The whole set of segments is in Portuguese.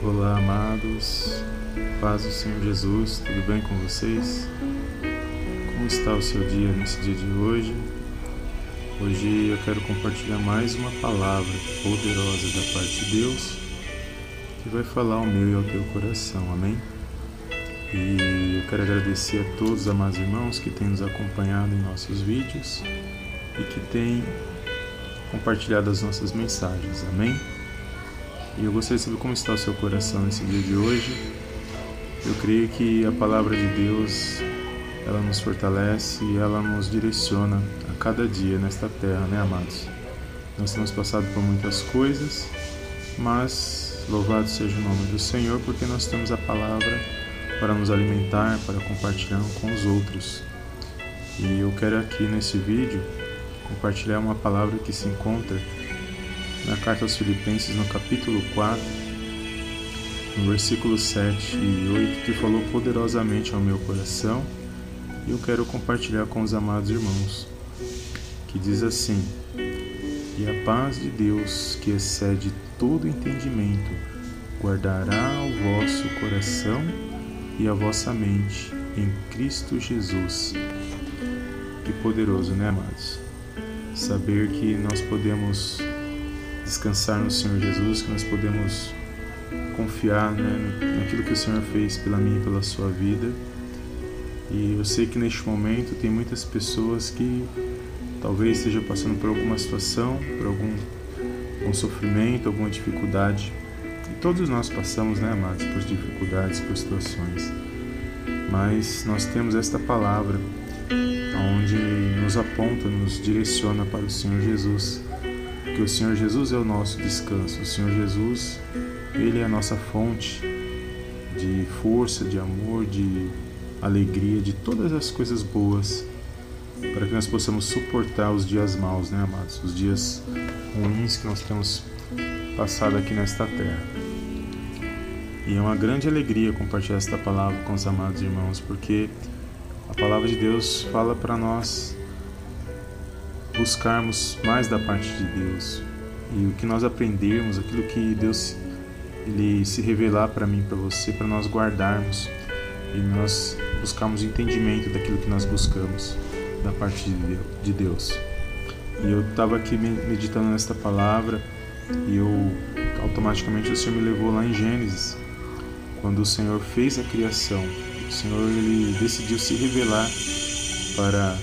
Olá, amados. Paz do Senhor Jesus, tudo bem com vocês? Como está o seu dia nesse dia de hoje? Hoje eu quero compartilhar mais uma palavra poderosa da parte de Deus que vai falar ao meu e ao teu coração, amém? E eu quero agradecer a todos os amados irmãos que têm nos acompanhado em nossos vídeos e que têm compartilhado as nossas mensagens, amém? E eu gostaria de saber como está o seu coração nesse dia de hoje. Eu creio que a palavra de Deus, ela nos fortalece e ela nos direciona a cada dia nesta terra, né, amados? Nós temos passado por muitas coisas, mas louvado seja o nome do Senhor, porque nós temos a palavra para nos alimentar, para compartilhar com os outros. E eu quero aqui nesse vídeo compartilhar uma palavra que se encontra na carta aos Filipenses, no capítulo 4, no versículo 7 e 8, que falou poderosamente ao meu coração e eu quero compartilhar com os amados irmãos, que diz assim: E a paz de Deus, que excede todo entendimento, guardará o vosso coração e a vossa mente em Cristo Jesus. Que poderoso, né, amados? Saber que nós podemos descansar no Senhor Jesus, que nós podemos confiar né, naquilo que o Senhor fez pela minha e pela sua vida. E eu sei que neste momento tem muitas pessoas que talvez estejam passando por alguma situação, por algum, algum sofrimento, alguma dificuldade. E todos nós passamos, né, amados, por dificuldades, por situações. Mas nós temos esta palavra onde nos aponta, nos direciona para o Senhor Jesus que o Senhor Jesus é o nosso descanso. O Senhor Jesus, ele é a nossa fonte de força, de amor, de alegria, de todas as coisas boas, para que nós possamos suportar os dias maus, né, amados? Os dias ruins que nós temos passado aqui nesta terra. E é uma grande alegria compartilhar esta palavra com os amados irmãos, porque a palavra de Deus fala para nós buscarmos mais da parte de Deus e o que nós aprendermos, aquilo que Deus ele se revelar para mim, para você, para nós guardarmos e nós buscarmos entendimento daquilo que nós buscamos da parte de Deus. E eu estava aqui meditando nesta palavra e eu automaticamente o Senhor me levou lá em Gênesis, quando o Senhor fez a criação. O Senhor ele decidiu se revelar para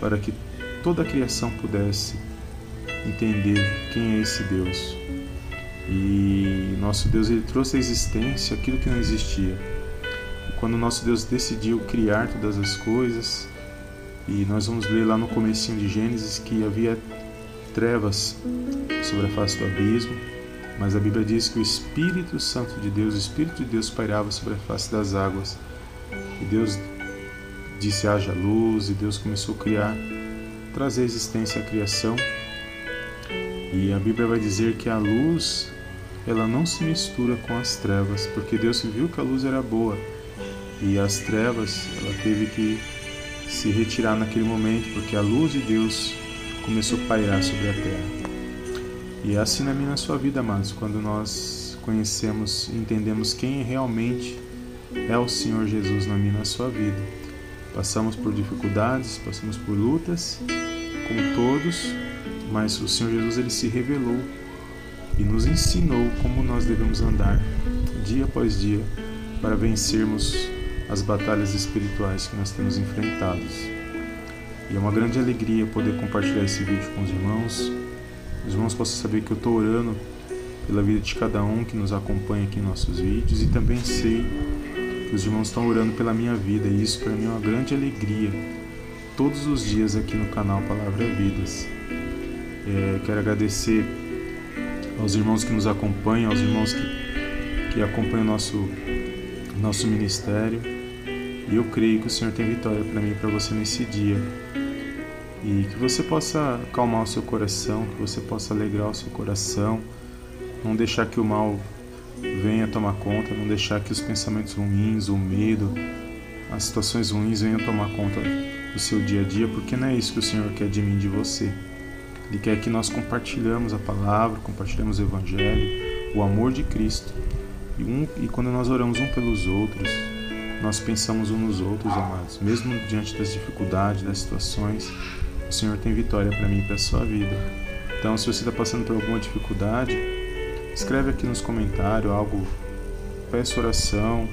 para que toda a criação pudesse entender quem é esse Deus. E nosso Deus ele trouxe à existência aquilo que não existia. E quando nosso Deus decidiu criar todas as coisas, e nós vamos ler lá no comecinho de Gênesis que havia trevas sobre a face do abismo, mas a Bíblia diz que o Espírito Santo de Deus, o Espírito de Deus pairava sobre a face das águas. E Deus disse haja luz, e Deus começou a criar trazer existência à criação. E a Bíblia vai dizer que a luz ela não se mistura com as trevas, porque Deus viu que a luz era boa e as trevas ela teve que se retirar naquele momento, porque a luz de Deus começou a pairar sobre a terra. E é assim na minha sua vida, amados, quando nós conhecemos entendemos quem realmente é o Senhor Jesus na minha na sua vida. Passamos por dificuldades, passamos por lutas, como todos, mas o Senhor Jesus ele se revelou e nos ensinou como nós devemos andar dia após dia para vencermos as batalhas espirituais que nós temos enfrentados. E é uma grande alegria poder compartilhar esse vídeo com os irmãos. Os irmãos possam saber que eu estou orando pela vida de cada um que nos acompanha aqui em nossos vídeos e também sei os irmãos estão orando pela minha vida e isso para mim é uma grande alegria todos os dias aqui no canal Palavra Vidas. É, quero agradecer aos irmãos que nos acompanham, aos irmãos que, que acompanham nosso nosso ministério. E eu creio que o Senhor tem vitória para mim e para você nesse dia. E que você possa acalmar o seu coração, que você possa alegrar o seu coração, não deixar que o mal venha tomar conta, não deixar que os pensamentos ruins, o medo, as situações ruins venham tomar conta do seu dia a dia, porque não é isso que o Senhor quer de mim, de você. Ele quer que nós compartilhamos a palavra, compartilhemos o Evangelho, o amor de Cristo, E, um, e quando nós oramos um pelos outros, nós pensamos uns nos outros, amados. Mesmo diante das dificuldades, das situações, o Senhor tem vitória para mim e para a sua vida. Então, se você está passando por alguma dificuldade, escreve aqui nos comentários algo, peça oração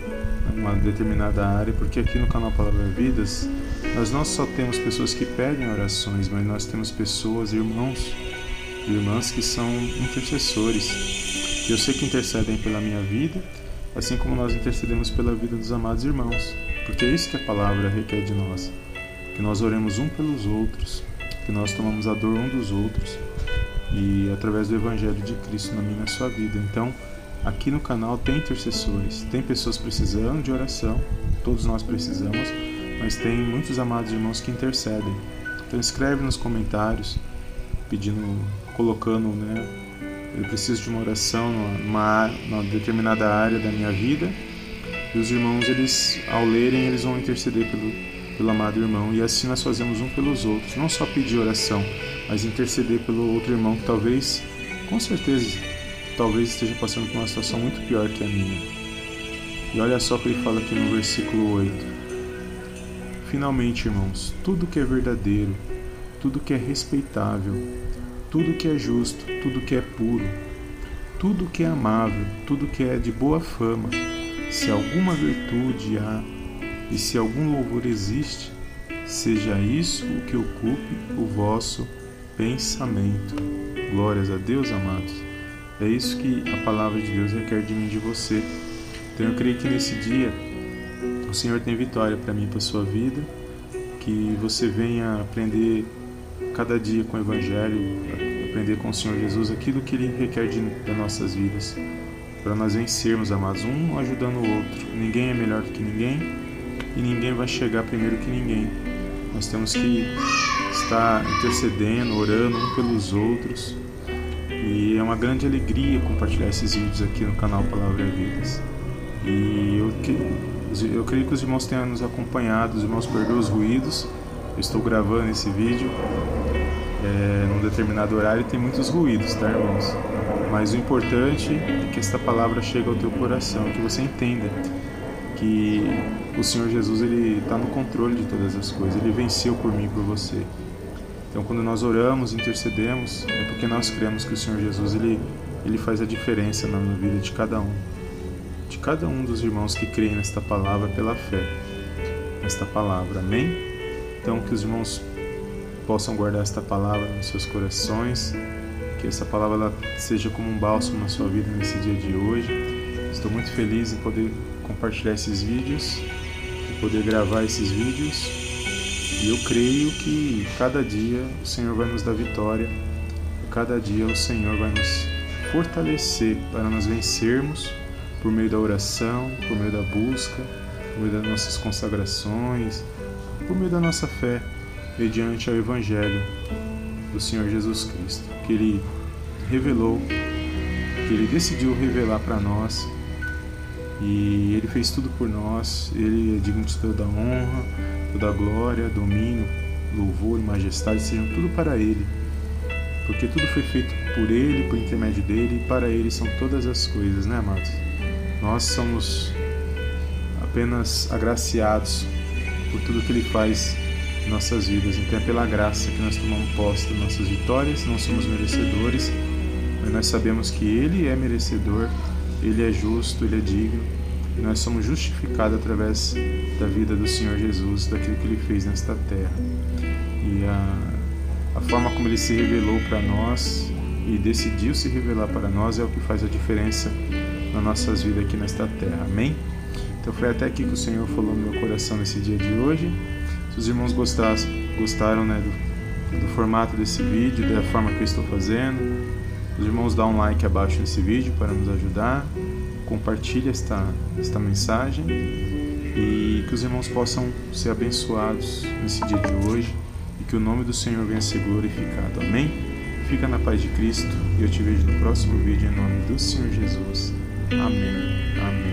em uma determinada área, porque aqui no canal Palavra Vidas, nós não só temos pessoas que pedem orações, mas nós temos pessoas, irmãos, irmãs que são intercessores. Eu sei que intercedem pela minha vida, assim como nós intercedemos pela vida dos amados irmãos, porque é isso que a palavra requer de nós, que nós oremos um pelos outros, que nós tomamos a dor um dos outros e através do evangelho de Cristo na minha sua vida. Então, aqui no canal tem intercessores, tem pessoas precisando de oração, todos nós precisamos, mas tem muitos amados irmãos que intercedem. Então escreve nos comentários, pedindo, colocando, né? Eu preciso de uma oração numa, numa determinada área da minha vida. E os irmãos, eles, ao lerem, eles vão interceder pelo, pelo amado irmão. E assim nós fazemos um pelos outros. Não só pedir oração, mas interceder pelo outro irmão que talvez, com certeza, talvez esteja passando por uma situação muito pior que a minha. E olha só o que ele fala aqui no versículo 8. Finalmente, irmãos, tudo que é verdadeiro, tudo que é respeitável, tudo que é justo, tudo que é puro, tudo que é amável, tudo que é de boa fama, se alguma virtude há e se algum louvor existe, seja isso o que ocupe o vosso pensamento. Glórias a Deus, amados. É isso que a palavra de Deus requer de mim e de você. Então eu creio que nesse dia o Senhor tem vitória para mim para sua vida, que você venha aprender cada dia com o Evangelho, aprender com o Senhor Jesus aquilo que Ele requer de, das nossas vidas, para nós vencermos, amados, um ajudando o outro. Ninguém é melhor do que ninguém e ninguém vai chegar primeiro que ninguém. Nós temos que estar intercedendo, orando um pelos outros. E é uma grande alegria compartilhar esses vídeos aqui no canal Palavra Vidas. E eu, eu creio que os irmãos tenham nos acompanhado, os irmãos perdoam os ruídos. Eu estou gravando esse vídeo é, num determinado horário e tem muitos ruídos, tá, irmãos? Mas o importante é que esta palavra chegue ao teu coração, que você entenda que o Senhor Jesus ele está no controle de todas as coisas. Ele venceu por mim por você. Então, quando nós oramos, intercedemos, é porque nós cremos que o Senhor Jesus ele ele faz a diferença na vida de cada um, de cada um dos irmãos que creem nesta palavra pela fé, nesta palavra. Amém? Então, que os irmãos possam guardar esta palavra nos seus corações, que essa palavra seja como um bálsamo na sua vida nesse dia de hoje. Estou muito feliz em poder compartilhar esses vídeos, em poder gravar esses vídeos. E eu creio que cada dia o Senhor vai nos dar vitória, cada dia o Senhor vai nos fortalecer para nós vencermos por meio da oração, por meio da busca, por meio das nossas consagrações, por meio da nossa fé mediante ao Evangelho do Senhor Jesus Cristo, que Ele revelou, que Ele decidiu revelar para nós e Ele fez tudo por nós. Ele é digno de toda honra, toda glória, domínio, louvor e majestade sejam tudo para Ele, porque tudo foi feito por Ele, por intermédio dele e para Ele são todas as coisas, né, amados? Nós somos apenas agraciados por tudo que Ele faz nossas vidas. Então é pela graça que nós tomamos posse das nossas vitórias, não somos merecedores, mas nós sabemos que Ele é merecedor, Ele é justo, Ele é digno, e nós somos justificados através da vida do Senhor Jesus, daquilo que Ele fez nesta terra. E a, a forma como Ele se revelou para nós e decidiu se revelar para nós é o que faz a diferença nas nossas vidas aqui nesta terra. Amém? Então foi até aqui que o Senhor falou no meu coração nesse dia de hoje. Se os irmãos gostassem, gostaram né, do, do formato desse vídeo, da forma que eu estou fazendo, os irmãos dá um like abaixo nesse vídeo para nos ajudar, compartilhe esta, esta mensagem e que os irmãos possam ser abençoados nesse dia de hoje e que o nome do Senhor venha ser glorificado. Amém? Fica na paz de Cristo e eu te vejo no próximo vídeo em nome do Senhor Jesus. Amém. Amém.